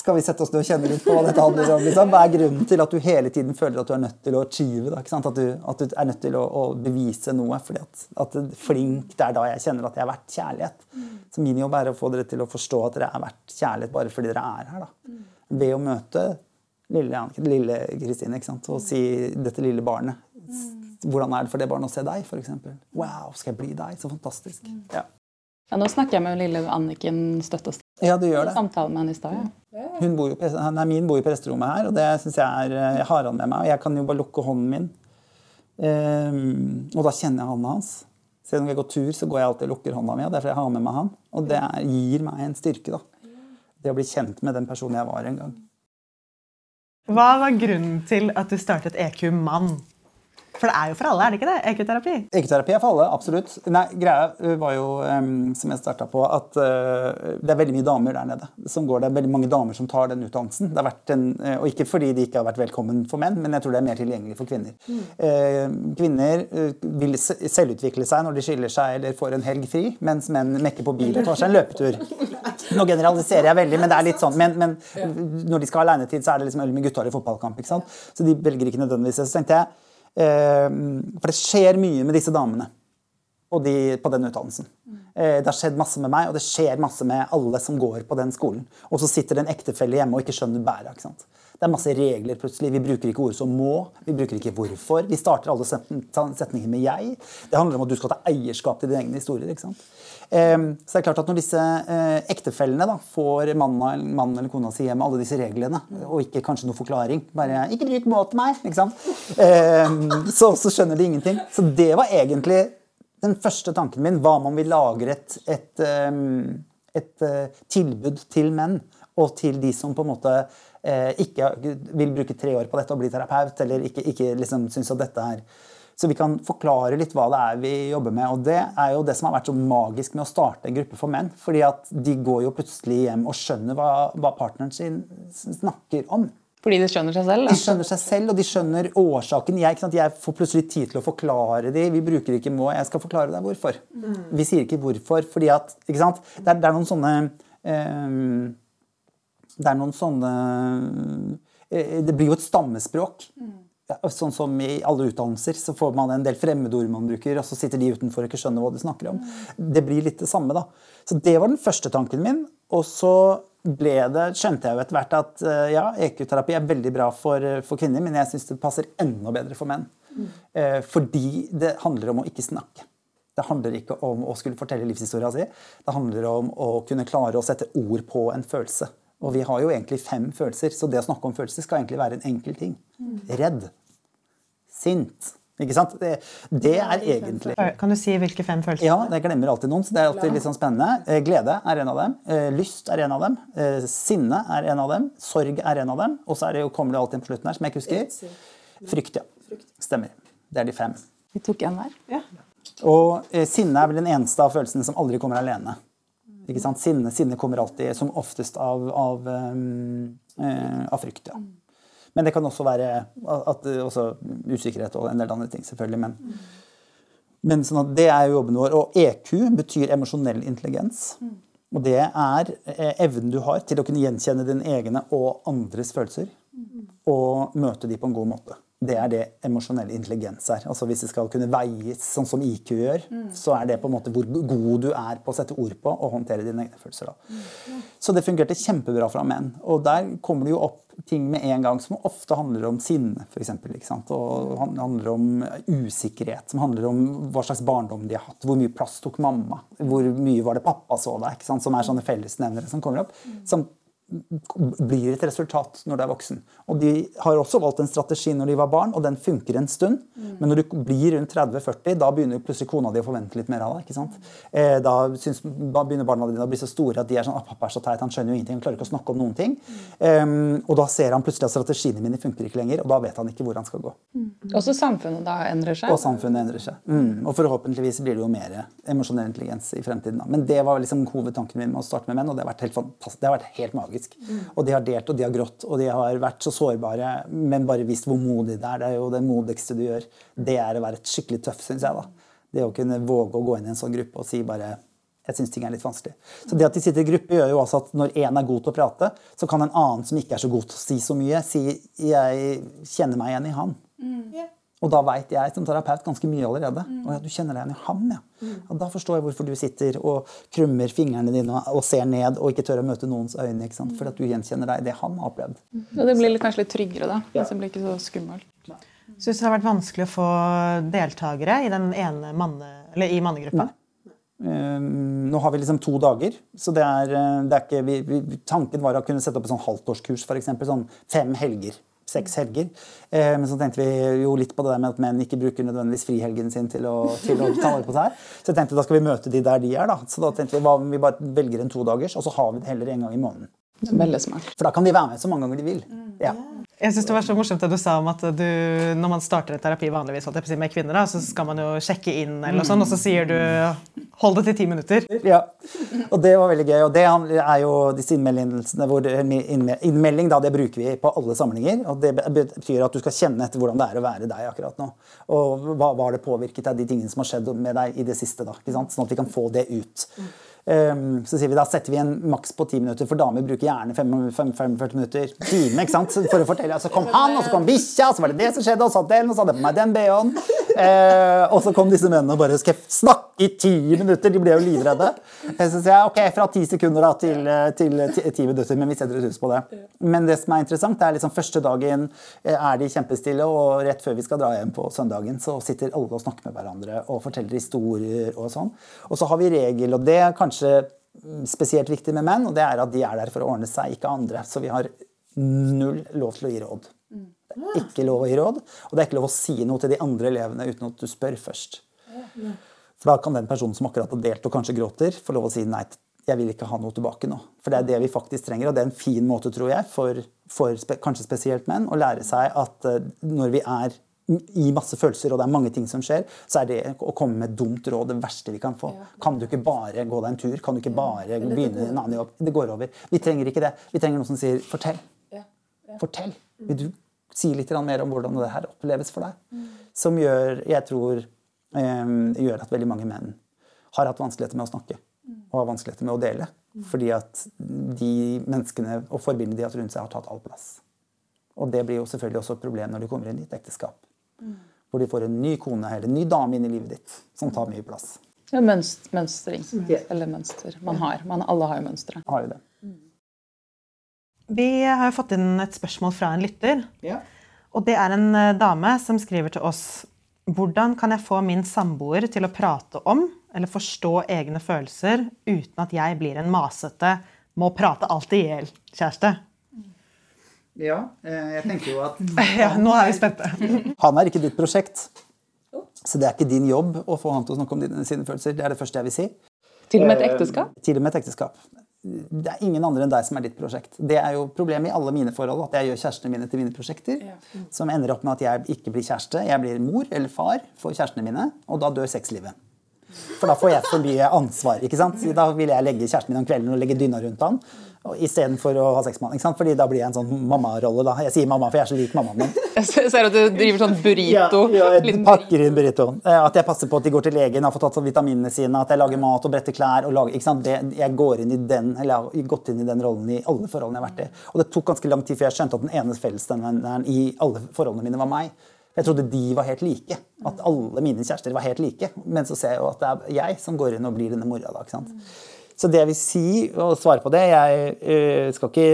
Skal vi sette oss ned og kjenne litt på hva dette handler om? Liksom? Hva er grunnen til at du hele tiden føler at du er nødt til å achieve? Da, at, du, at, du, er nødt til å, å bevise noe. fordi at, at, flink, Det er da jeg kjenner at jeg er verdt kjærlighet. Så min jobb er å få dere til å forstå at dere er verdt kjærlighet bare fordi dere er her. Da. Ved å møte lille, Kristine og si dette lille barnet. Hvordan er det for det barnet å se deg, f.eks.? Wow, skal jeg bli deg? Så fantastisk. Ja. Ja, nå snakker jeg med lille Anniken Støttestad. Ja, du gjør det. Samtale med henne i stad. Ja. Hun bor jo, nei, min bor jo på presterommet her, og det synes jeg er, jeg har han med meg. og Jeg kan jo bare lukke hånden min, um, og da kjenner jeg hånda hans. Selv om jeg går tur, så går jeg alltid og lukker hånda mi. og Derfor jeg har med meg han. Og det er, gir meg en styrke. da. Det å bli kjent med den personen jeg var en gang. Hva var grunnen til at du startet EQ Mann? For det er jo for alle, er det ikke det? EQ-terapi? EQ-terapi er for alle, absolutt. Nei, Greia var jo, som jeg starta på, at uh, det er veldig mye damer der nede. som går. Det er veldig mange damer som tar den utdannelsen. Det har vært en, uh, og ikke fordi de ikke har vært velkommen for menn, men jeg tror det er mer tilgjengelig for kvinner. Mm. kvinner vil selvutvikle seg når de skiller seg eller får en helg fri, mens menn mekker på bil og tar seg en løpetur. Nå generaliserer jeg veldig, men det er litt sånn. Men, men når de skal ha alenetid, så er det liksom øl med gutta i fotballkamp. ikke sant? Så de velger ikke nødvendigvis. Så tenkte jeg Eh, for det skjer mye med disse damene de på den utdannelsen. Eh, det har skjedd masse med meg, og det skjer masse med alle som går på den skolen. Og så sitter det en ektefelle hjemme og ikke skjønner bæret. Det er masse regler plutselig. Vi bruker ikke ord som må. Vi bruker ikke hvorfor. Vi starter alle setninger med 'jeg'. Det handler om at du skal ta eierskap til dine egne historier. ikke sant? Så det er klart at Når disse eh, ektefellene da, får mannen, mannen eller kona si hjem alle disse reglene, og ikke kanskje noe forklaring bare 'Ikke bruk må til meg', ikke sant? Så, så skjønner de ingenting. Så det var egentlig den første tanken min. Hva om vi lagre et, et, et eh, tilbud til menn, og til de som på en måte Eh, ikke vil bruke tre år på dette og bli terapeut, eller ikke, ikke liksom syns at dette er så vi kan forklare litt hva det er vi jobber med. Og det er jo det som har vært så magisk med å starte en gruppe for menn. fordi at de går jo plutselig hjem og skjønner hva, hva partneren sin snakker om. Fordi de skjønner seg selv? Da. De skjønner seg selv, og de skjønner årsaken. Jeg, jeg får plutselig tid til å forklare dem. Vi bruker ikke må, jeg skal forklare deg hvorfor. Mm. Vi sier ikke hvorfor, fordi at ikke sant? Det, er, det er noen sånne um, det er noen sånne eh, Det blir jo et stammespråk. Sånn som I alle utdannelser så får man en del fremmedord man bruker, og så sitter de utenfor og ikke skjønner hva de snakker om. Det blir litt det samme. da. Så Det var den første tanken min. Og så ble det, skjønte jeg jo etter hvert at eh, ja, EQ-terapi er veldig bra for, for kvinner, men jeg syns det passer enda bedre for menn. Mm. Eh, fordi det handler om å ikke snakke. Det handler ikke om å skulle fortelle livshistoria si. Det handler om å kunne klare å sette ord på en følelse. Og vi har jo egentlig fem følelser, så det å snakke om følelser skal egentlig være en enkel ting. Redd. Sint. Ikke sant? Det, det, er egentlig Kan du si hvilke fem følelser? Ja, Jeg glemmer alltid noen. så det er alltid litt sånn spennende. Eh, glede er en av dem. Eh, lyst er en av dem. Eh, sinne er en av dem. Sorg er en av dem. Og så kommer det alltid en på slutten her som jeg ikke husker. Frykt, ja. Stemmer. Det er de fem. Vi tok en hver. Ja. Og sinne er vel den eneste av følelsene som aldri kommer alene. Ikke sant? Sinne, sinne kommer alltid som oftest av, av, um, uh, av frykt. Ja. Men det kan også være at, også usikkerhet og en del andre ting. selvfølgelig, men, men sånn Det er jo jobben vår. Og EQ betyr emosjonell intelligens. Og det er eh, evnen du har til å kunne gjenkjenne dine egne og andres følelser. Og møte de på en god måte. Det er det emosjonell intelligens er. Altså Hvis det skal kunne veies sånn som IQ gjør, mm. så er det på en måte hvor god du er på å sette ord på og håndtere dine egne følelser. Mm. Så det fungerte kjempebra fra menn. Og der kommer det jo opp ting med en gang som ofte handler om sinne, f.eks. Og handler om usikkerhet, som handler om hva slags barndom de har hatt. Hvor mye plass tok mamma? Hvor mye var det pappa så deg? Som er sånne fellesnevnere som kommer opp. Mm. Som blir et resultat når du er voksen. Og de har også valgt en strategi når de var barn, og den funker en stund. Mm. Men når du blir rundt 30-40, da begynner plutselig kona di å forvente litt mer av deg. ikke sant? Eh, da, synes, da, begynner barna dine å bli så store at de er sånn 'Pappa er så teit, han skjønner jo ingenting, han klarer ikke å snakke om noen ting'. Mm. Um, og da ser han plutselig at strategiene mine funker ikke lenger, og da vet han ikke hvor han skal gå. Mm. Også samfunnet da endrer seg? Og samfunnet endrer seg. Mm. Og forhåpentligvis blir det jo mer emosjonell intelligens i fremtiden. Da. Men det var liksom hovedtanken min med å starte med menn, og det har vært helt. Det har vært helt magisk. Mm. Og de har delt, og de har grått, og de har vært så sårbare, men bare visst hvor modig det er. Det er jo det modigste du gjør. Det er å være skikkelig tøff, syns jeg. da. Det å kunne våge å gå inn i en sånn gruppe og si bare jeg syns ting er litt vanskelig. Så det at de sitter i gruppe, gjør jo også at når én er god til å prate, så kan en annen som ikke er så god til å si så mye, si 'jeg kjenner meg igjen i han'. Mm. Og da veit jeg som terapeut ganske mye allerede. Mm. Og ja, du kjenner deg igjen i ham, ja. Mm. Og da forstår jeg hvorfor du sitter og krummer fingrene dine og ser ned og ikke tør å møte noens øyne. ikke sant? Fordi at du gjenkjenner deg i det han har opplevd. Og det blir kanskje litt tryggere, da. Ja. Det blir ikke så skummelt. Syns det har vært vanskelig å få deltakere i den ene manne, eller i mannegruppa? Um, nå har vi liksom to dager, så det er, eh, det er ikke vi, vi, Tanken var å kunne sette opp et sånn halvtårskurs, f.eks. Sånn fem helger seks helger. Eh, men så tenkte vi jo litt på det der med at menn ikke bruker nødvendigvis frihelgen sin til å, til å ta vare på seg. Så jeg tenkte da skal vi møte de der de er. da. Så da tenkte vi hva om vi bare velger en todagers, og så har vi det heller en gang i måneden. Veldig smart. For da kan de være med så mange ganger de vil. Ja. Jeg synes Det var så morsomt det du sa om at du, når man starter en terapi vanligvis med kvinner, da, så skal man jo sjekke inn, eller noe og så sier du 'hold det til ti minutter'. Ja, og det var veldig gøy. Og det er jo disse innmeldingene hvor Innmelding da, det bruker vi på alle samlinger. og Det betyr at du skal kjenne etter hvordan det er å være deg akkurat nå. Og hva har det påvirket deg, de tingene som har skjedd med deg i det siste. da, Sånn at vi kan få det ut. Um, så sier vi da setter vi en maks på ti minutter, for damer bruker gjerne 45 minutter. Time, ikke sant? For å fortelle. Så kom han, og så kom bikkja, og så var det det som skjedde, og så den, og så hadde jeg på meg den BH-en. Uh, og så kom disse mennene og bare skal snakke i ti minutter. De ble jo livredde. Så sier jeg ok, fra ti sekunder da til, til ti minutter, men vi setter et hus på det. Men det som er interessant, er liksom første dagen eh, er de kjempestille, og rett før vi skal dra hjem på søndagen, så sitter alle og snakker med hverandre og forteller historier og sånn. Og så har vi regel, og det er kanskje kanskje spesielt viktig med menn, og det er at de er der for å ordne seg, ikke andre. Så vi har null lov til å gi råd. Det er ikke lov å gi råd, og det er ikke lov å si noe til de andre elevene uten at du spør først. For da kan den personen som akkurat har delt og kanskje gråter, få lov å si nei, jeg vil ikke ha noe tilbake nå. For det er det vi faktisk trenger, og det er en fin måte, tror jeg, for, for kanskje spesielt menn, å lære seg at uh, når vi er i masse følelser, og det er mange ting som skjer, så er det å komme med dumt råd det verste vi kan få. Kan du ikke bare gå deg en tur? Kan du ikke bare begynne en annen jobb? Det går over. Vi trenger ikke det. Vi trenger noen som sier 'fortell'. Fortell. Vil du si litt mer om hvordan det her oppleves for deg? Mm. Som gjør, jeg tror, gjør at veldig mange menn har hatt vanskeligheter med å snakke. Og har vanskeligheter med å dele. Mm. Fordi at de menneskene og forbindene de har hatt rundt seg, har tatt all plass. Og det blir jo selvfølgelig også et problem når de kommer inn i et ekteskap. Mm. Hvor de får en ny kone eller en ny dame inn i livet ditt som tar mye plass. Ja, mønst, mønstring. Yeah. Eller mønster. Man har. Man, alle har jo mønstre. Har jo det. Vi har fått inn et spørsmål fra en lytter. Ja. Og det er en eh, dame som skriver til oss hvordan kan jeg få min samboer til å prate om eller forstå egne følelser uten at jeg blir en masete, må prate alt i hjel kjæreste? Ja, eh, jeg tenker jo at Ja, nå er vi spente. Han er ikke ditt prosjekt. Så det er ikke din jobb å få han til å snakke om sine følelser. Det er det første jeg vil si. Til og med et ekteskap? Eh, til og med et ekteskap. Det er ingen andre enn deg som er ditt prosjekt. Det er jo problemet i alle mine forhold. At jeg gjør kjærestene mine til mine prosjekter. Som ender opp med at jeg ikke blir kjæreste. Jeg blir mor eller far for kjærestene mine, og da dør sexlivet. For da får jeg for mye ansvar. ikke sant? Da vil jeg legge kjæresten min om kvelden og legge dyna rundt han istedenfor å ha sex med han. Fordi da blir jeg en sånn mammarolle. da. Jeg sier mamma, for jeg er så lik mammaen min. Jeg ser at du driver sånn burrito. Ja, ja jeg pakker inn burritoen. Eh, at jeg passer på at de går til legen, har fått tatt vitaminene sine, at jeg lager mat og bretter klær. og lager, ikke sant? Det, jeg går inn i den, eller jeg har gått inn i den rollen i alle forholdene jeg har vært i. Og det tok ganske lang tid før jeg skjønte at den ene fellesnevneren i alle forholdene mine var meg. Jeg trodde de var helt like. At alle mine kjærester var helt like. Men så ser jeg jo at det er jeg som går inn og blir denne mora. da, ikke sant? Så det jeg vil si, og svare på det Jeg uh, skal ikke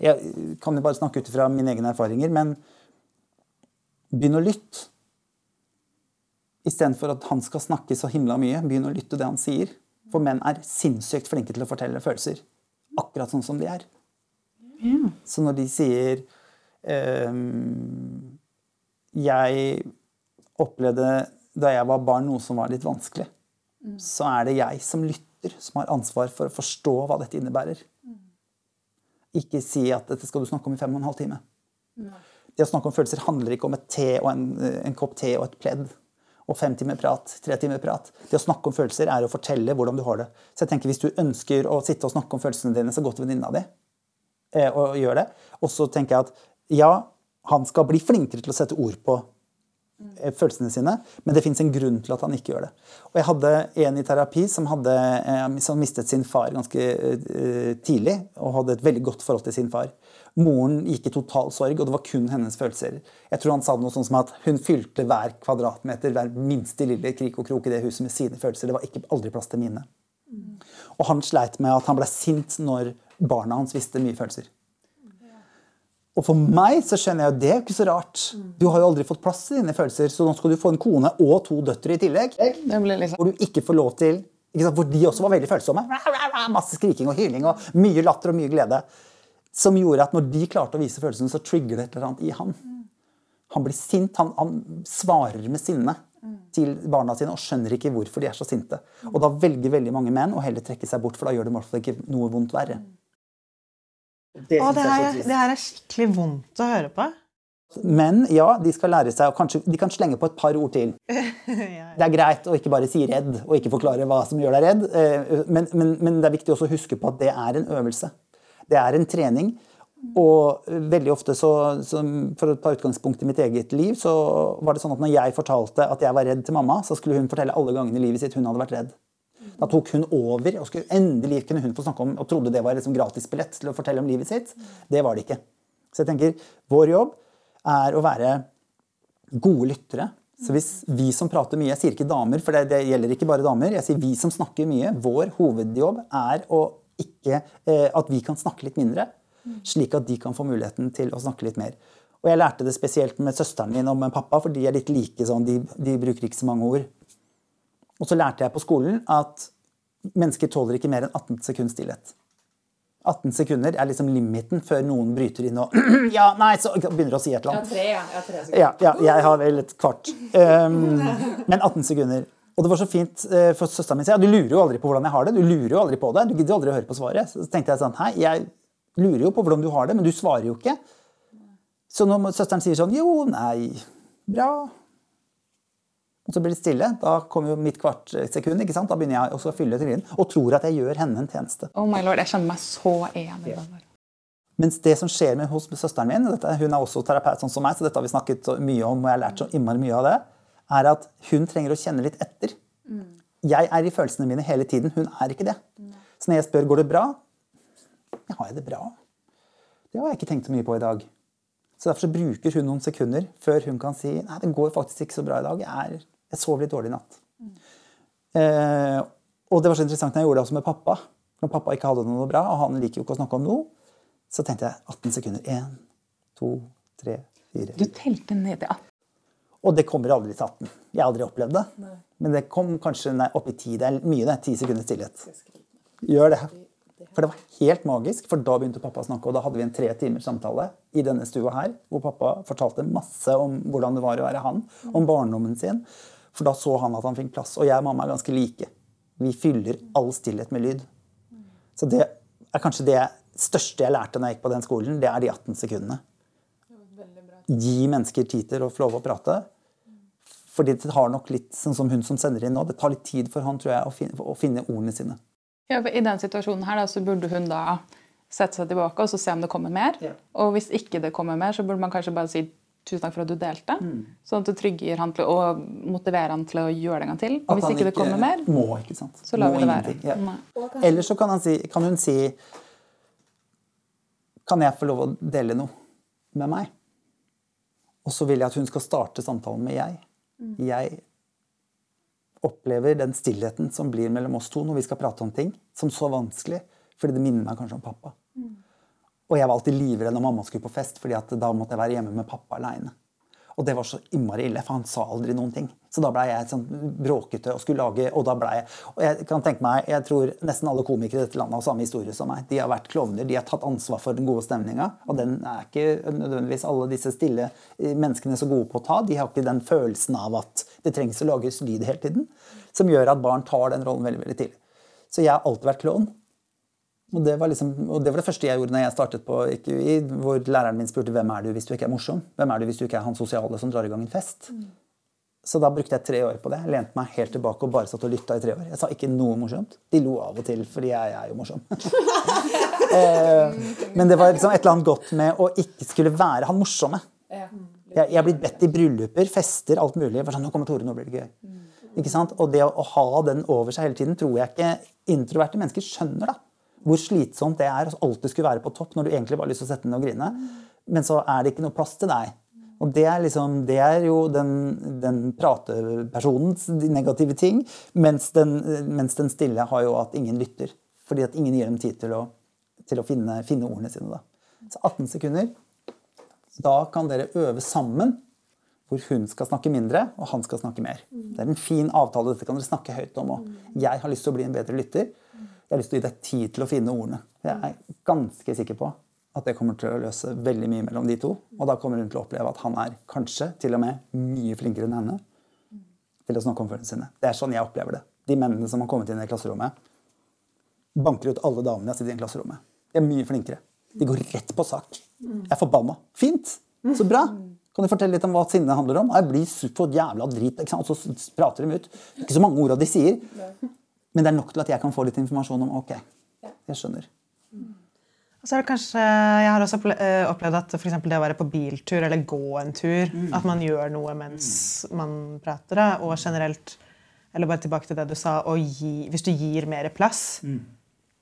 Jeg kan jo bare snakke ut fra mine egne erfaringer, men begynn å lytte. Istedenfor at han skal snakke så himla mye, begynn å lytte det han sier. For menn er sinnssykt flinke til å fortelle følelser. Akkurat sånn som de er. Så når de sier ehm, Jeg opplevde da jeg var barn noe som var litt vanskelig, så er det jeg som lytter, som har ansvar for å forstå hva dette innebærer. Ikke si at dette skal du snakke om i fem og en halv time. Det å snakke om følelser handler ikke om et te og en, en kopp te og et pledd. Og fem timer prat, tre timer prat. Det å snakke om følelser er å fortelle hvordan du har det. Så jeg tenker Hvis du ønsker å sitte og snakke om følelsene dine, så gå til venninna di eh, og gjør det. Og så tenker jeg at ja, han skal bli flinkere til å sette ord på følelsene sine, men det fins en grunn til at han ikke gjør det. Og Jeg hadde en i terapi som, hadde, eh, som mistet sin far ganske eh, tidlig, og hadde et veldig godt forhold til sin far. Moren gikk i total sorg, og det var kun hennes følelser. Jeg tror han sa noe sånt som at Hun fylte hver kvadratmeter, hver minste lille krik og krok i det huset med sine følelser. Det var ikke aldri plass til mine. Og han sleit med at han ble sint når barna hans visste mye følelser. Og for meg så skjønner jeg at det er ikke så rart. Du har jo aldri fått plass til dine følelser, så nå skal du få en kone og to døtre i tillegg. Liksom Hvor du ikke får lov til? Hvor de også var veldig følsomme. Masse skriking og hyling og mye latter og mye glede. Som gjorde at når de klarte å vise følelsene, så trigger det et eller annet i han. Han blir sint. Han, han svarer med sinne til barna sine og skjønner ikke hvorfor de er så sinte. Og da velger veldig mange menn å heller trekke seg bort, for da gjør det i hvert fall ikke noe vondt verre. Det Å, det, jeg er her, det her er skikkelig vondt å høre på. Men ja, de skal lære seg, og kanskje de kan slenge på et par ord til. Det er greit å ikke bare si redd og ikke forklare hva som gjør deg redd. eh, Men, men, men det er viktig også å huske på at det er en øvelse. Det er en trening. Og veldig ofte, så, så, for å ta utgangspunkt i mitt eget liv, så var det sånn at når jeg fortalte at jeg var redd til mamma, så skulle hun fortelle alle gangene i livet sitt hun hadde vært redd. Da tok hun over, og skulle endelig kunne hun få snakke om, og trodde det var liksom gratisbillett til å fortelle om livet sitt. Det var det ikke. Så jeg tenker, vår jobb er å være gode lyttere. Så hvis vi som prater mye, jeg sier ikke damer, for det, det gjelder ikke bare damer, jeg sier vi som snakker mye, vår hovedjobb er ikke, eh, at vi kan snakke litt mindre, slik at de kan få muligheten til å snakke litt mer. Og jeg lærte det spesielt med søsteren min og med pappa, for de er litt like sånn, de, de bruker ikke så mange ord. Og så lærte jeg på skolen at mennesker tåler ikke mer enn 18 sekund stillhet. 18 sekunder er liksom limiten før noen bryter inn og ja, nei, så begynner å si et eller annet. ja. Tre. Ja, ja, jeg har vel et kvart. Um, men 18 sekunder. Og det var så fint, eh, for søsteren min sa ja, du lurer jo aldri på hvordan jeg har det. Du lurer jo aldri på det. Du gidder aldri å høre på svaret. Så tenkte jeg sånn, hei, jeg lurer jo på hvordan du har det, men du svarer jo ikke. Så når søsteren sier sånn, jo, nei, bra. Og så blir det stille. Da kommer jo mitt kvart sekund, ikke sant? Da begynner jeg også å fylle tiden, og tror at jeg gjør henne en tjeneste. Oh my lord, jeg kjenner meg så enig. i. Mens det som skjer med hos søsteren min, dette, hun er også terapeut sånn som meg, så dette har vi snakket mye om, og jeg har lært så innmari mye av det, er at hun trenger å kjenne litt etter. Jeg er i følelsene mine hele tiden, hun er ikke det. Så når jeg spør går det bra, ja, har jeg det bra? Det har jeg ikke tenkt så mye på i dag. Så derfor så bruker hun noen sekunder før hun kan si nei, det går faktisk ikke så bra i dag. Jeg, er, jeg sov litt dårlig i natt. Eh, og det var så interessant når jeg gjorde det også med pappa. Når pappa ikke hadde noe bra, og han liker jo ikke å snakke om noe, så tenkte jeg 18 sekunder. 1, 2, 3, 4 Du telte ned til 18. Og det kommer aldri til 18. Jeg har aldri opplevd det. Men det kom kanskje nei, opp i 10. Det er mye, det. 10 sekunder stillhet. Gjør det. For det var helt magisk, for da begynte pappa å snakke. Og da hadde vi en tre timers samtale i denne stua her, hvor pappa fortalte masse om hvordan det var å være han, om barndommen sin. For da så han at han fikk plass. Og jeg og mamma er ganske like. Vi fyller all stillhet med lyd. Så det er kanskje det største jeg lærte når jeg gikk på den skolen, det er de 18 sekundene. Gi mennesker tid til å få lov å prate. Fordi det tar nok litt, sånn som hun som sender inn nå, det tar litt tid for han tror jeg, å finne, å finne ordene sine. Ja, for I den situasjonen her da, så burde hun da sette seg tilbake og så se om det kommer mer. Ja. Og hvis ikke det kommer mer, så burde man kanskje bare si tusen takk for at du delte. Mm. Sånn at du trygger han til og motiverer han til å gjøre det en gang til. At hvis ikke det kommer mer, Må, ikke sant? så lar Må vi det være. Ja. Eller så kan, han si, kan hun si Kan jeg få lov å dele noe med meg? Og så vil jeg at hun skal starte samtalen med jeg. Mm. Jeg opplever den stillheten som blir mellom oss to når vi skal prate om ting, som så vanskelig, fordi det minner meg kanskje om pappa. Mm. Og jeg var alltid livredd når mamma skulle på fest, fordi da måtte jeg være hjemme med pappa aleine. Og det var så innmari ille, for han sa aldri noen ting. Så da blei jeg sånn bråkete og skulle lage Og da ble jeg Og jeg kan tenke meg, jeg tror nesten alle komikere i dette landet har samme historie som meg. De har vært klovner, de har tatt ansvar for den gode stemninga. Og den er ikke nødvendigvis alle disse stille eh, menneskene så gode på å ta. De har ikke den følelsen av at det trengs å lages lyd hele tiden. Som gjør at barn tar den rollen veldig, veldig tidlig. Så jeg har alltid vært klovn. Og det, liksom, og det, var det første jeg gjorde når jeg startet på IQI, hvor læreren min spurte hvem er du hvis du ikke er morsom. Hvem er du hvis du ikke er han sosiale som drar i gang en fest? Mm. Så da brukte jeg tre år på det. Jeg lente meg helt tilbake og bare satt og lytta i tre år. Jeg sa ikke noe morsomt. De lo av og til, fordi jeg, jeg er jo morsom. eh, men det var liksom et eller annet godt med å ikke skulle være han morsomme. Jeg, jeg er blitt bedt i brylluper, fester, alt mulig. Sånn, nå kommer Tore, nå blir det gøy. Ikke sant? Og det å, å ha den over seg hele tiden tror jeg ikke introverte mennesker skjønner. da hvor slitsomt det er å alltid skulle være på topp når du egentlig bare har lyst til å sette ned og grine. Men så er det ikke noe plass til deg. Og det er, liksom, det er jo den, den pratepersonens negative ting. Mens den, mens den, stille har jo at ingen lytter. Fordi at ingen gir dem tid til å, til å finne, finne, ordene sine. Da. Så 18 sekunder. Da kan dere øve sammen hvor hun skal snakke mindre, og han skal snakke mer. Det er en fin avtale. Dette kan dere snakke høyt om òg. Jeg har lyst til å bli en bedre lytter. Jeg har lyst til å gi deg tid til å finne ordene. Jeg er ganske sikker på at det kommer til å løse veldig mye mellom de to. Og da kommer hun til å oppleve at han er kanskje til og med mye flinkere enn henne til å snakke om følelsene sine. Det er sånn jeg opplever det. De mennene som har kommet inn i klasserommet, banker ut alle damene jeg sitter i klasserommet. De er mye flinkere. De går rett på sak. Jeg er forbanna. Fint! Så bra! Kan du fortelle litt om hva sinne handler om? Jeg blir så jævla drit. Og så prater de ut. Det er ikke så mange ord de sier. Men det er nok til at jeg kan få litt informasjon om ok, jeg skjønner. Så er det kanskje, Jeg har også eh, opplevd at for det å være på biltur eller gå en tur mm. At man gjør noe mens man prater. Og generelt, eller bare tilbake til det du sa, gi, hvis du gir mer plass mm.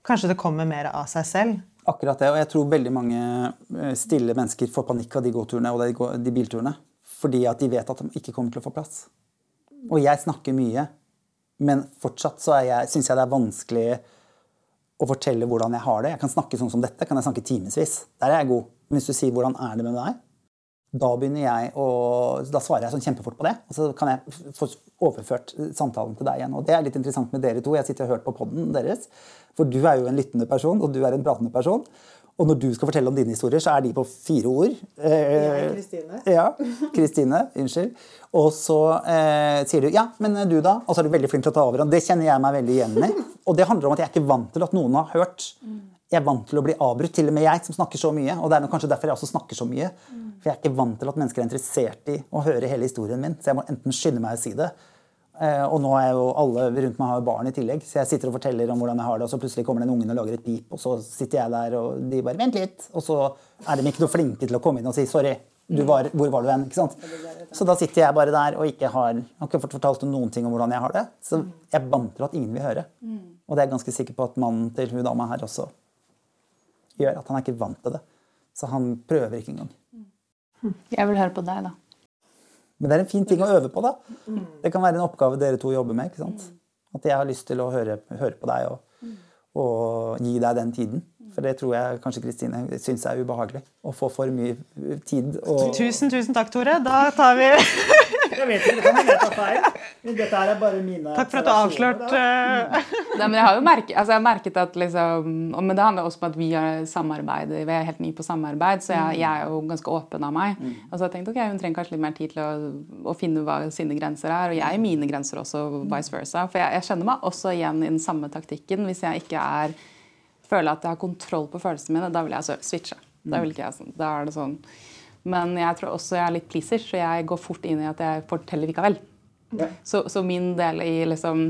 Kanskje det kommer mer av seg selv. Akkurat det. Og jeg tror veldig mange eh, stille mennesker får panikk av de gåturene og de bilturene. Fordi at de vet at de ikke kommer til å få plass. Og jeg snakker mye men fortsatt så syns jeg det er vanskelig å fortelle hvordan jeg har det. Jeg kan snakke sånn som dette, kan jeg snakke timevis. Der er jeg god. Men hvis du sier 'hvordan er det med deg', da begynner jeg å, da svarer jeg sånn kjempefort på det. Og så kan jeg få overført samtalen til deg igjen. Og det er litt interessant med dere to. Jeg sitter og hørt på poden deres. For du er jo en lyttende person, og du er en pratende person. Og når du skal fortelle om dine historier, så er de på fire ord. Eh, Kristine. Ja, Kristine. Unnskyld. Og så eh, sier du 'ja, men du, da?' Og så er du veldig flink til å ta over. Og det kjenner jeg meg veldig igjen i. Og det handler om at jeg er ikke vant til at noen har hørt. Jeg er vant til å bli avbrutt, til og med jeg som snakker så mye. Og det er kanskje derfor jeg også snakker så mye. For jeg er ikke vant til at mennesker er interessert i å høre hele historien min. Så jeg må enten skynde meg å si det, Eh, og nå er jo alle rundt meg har barn i tillegg, så jeg sitter og forteller om hvordan jeg har det, og så plutselig kommer den ungen og lager et pip, og så sitter jeg der, og de bare 'Vent litt!' Og så er de ikke noe flinke til å komme inn og si 'Sorry, var, hvor var du hen?' Ikke sant? Så da sitter jeg bare der og ikke har, har ikke fått fortalt noen ting om hvordan jeg har det. Så jeg banter at ingen vil høre. Og det er jeg ganske sikker på at mannen til hun dama her også gjør. At han er ikke vant til det. Så han prøver ikke engang. Jeg vil høre på deg, da. Men det er en fin ting å øve på. da. Det kan være en oppgave dere to jobber med. ikke sant? At jeg har lyst til å høre, høre på deg og, og, gi deg den tiden. For det tror jeg kanskje Kristine syns er ubehagelig. Å få for mye tid. Og... Tusen, tusen takk, Tore. Da tar vi Jeg vet ikke, det kan hende jeg tar feil. Men dette er bare mine Takk for at du har avslørt uh... Nei, men jeg har jo merket, altså jeg har merket at liksom Men det handler også om at vi har samarbeid. Vi er helt nye på samarbeid, så jeg, jeg, er jo ganske åpen av meg. Mm. Og så har jeg tenkt ok, hun trenger kanskje litt mer tid til å, å, finne hva sine grenser er. Og jeg er mine grenser også, vice versa. For jeg, jeg kjenner meg også igjen i den samme taktikken. Hvis jeg ikke er føler at jeg har kontroll på følelsene mine, da vil jeg switche. Da, vil ikke jeg, sånn, da er det sånn men jeg tror også jeg er litt pleaser, så jeg går fort inn i at jeg forteller likevel. Ja. Så, så, min del i liksom,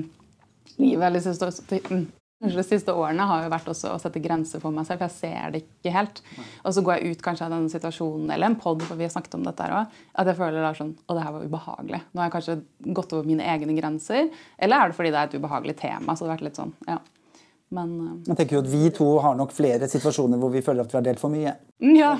livet eller siste, mm, de siste årene har jo vært også å sette grenser for meg selv. for Jeg ser det ikke helt. Og så går jeg ut kanskje av denne situasjonen, eller en pod, for vi har snakket om dette her også, at jeg føler det sånn Å, det her var ubehagelig. Nå har jeg kanskje gått over mine egne grenser. Eller er det fordi det er et ubehagelig tema? så det har vært litt sånn, ja. Men, uh, jeg tenker jo at Vi to har nok flere situasjoner hvor vi føler at vi har delt for mye. Ja,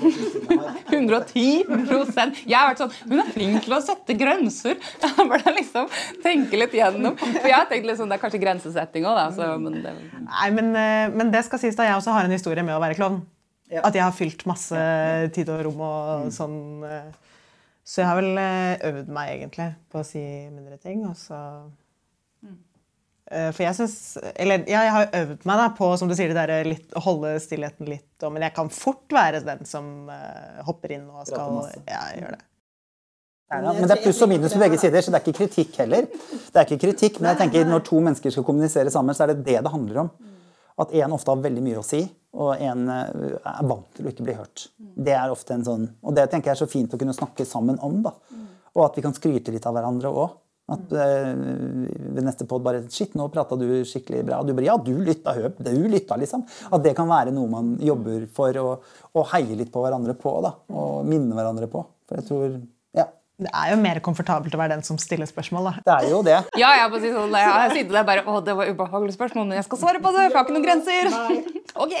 110% Jeg har vært sånn Hun er flink til å sette grenser! Jeg burde liksom tenke litt gjennom. For jeg har tenkt liksom, Det er kanskje grensesetting òg, men det... Nei, men, eh, men, det skal sies da jeg også har en historie med å være klovn. Ja. At jeg har fylt masse tid og rom og sånn. Uh, Så jeg har vel eh, øvd meg egentlig på å si mindre ting. Og så Eh, For jeg synes, eller ja, jeg har øvd meg da på som du sier, det der, litt, å holde stillheten litt. og- Men jeg kan fort være den som uh, hopper inn og skal. Ja, gjøre det. Ja, men det er pluss og minus på begge sider, så det er ikke kritikk heller. Det er ikke kritikk, Men jeg tenker når to mennesker skal kommunisere sammen, så er det det det handler om. At én ofte har veldig mye å si, og én er vant til å ikke bli hørt. Det er ofte en sånn, Og det tenker jeg er så fint å kunne snakke sammen om. da. Og at vi kan skryte litt av hverandre òg. At eh, ved neste pod bare Shit, nå prata du skikkelig bra. Og du bare Ja, du lytta, hør. Du lytta, liksom. At det kan være noe man jobber for å, å heie litt på hverandre på. da, Og minne hverandre på. For jeg tror Ja. Det er jo mer komfortabelt å være den som stiller spørsmål. da. Det er jo det. Ja, jeg har si sånn, jeg har sittet der bare Å, det var ubehagelig spørsmål, men jeg skal svare på det, for jeg har ikke noen grenser. Ok.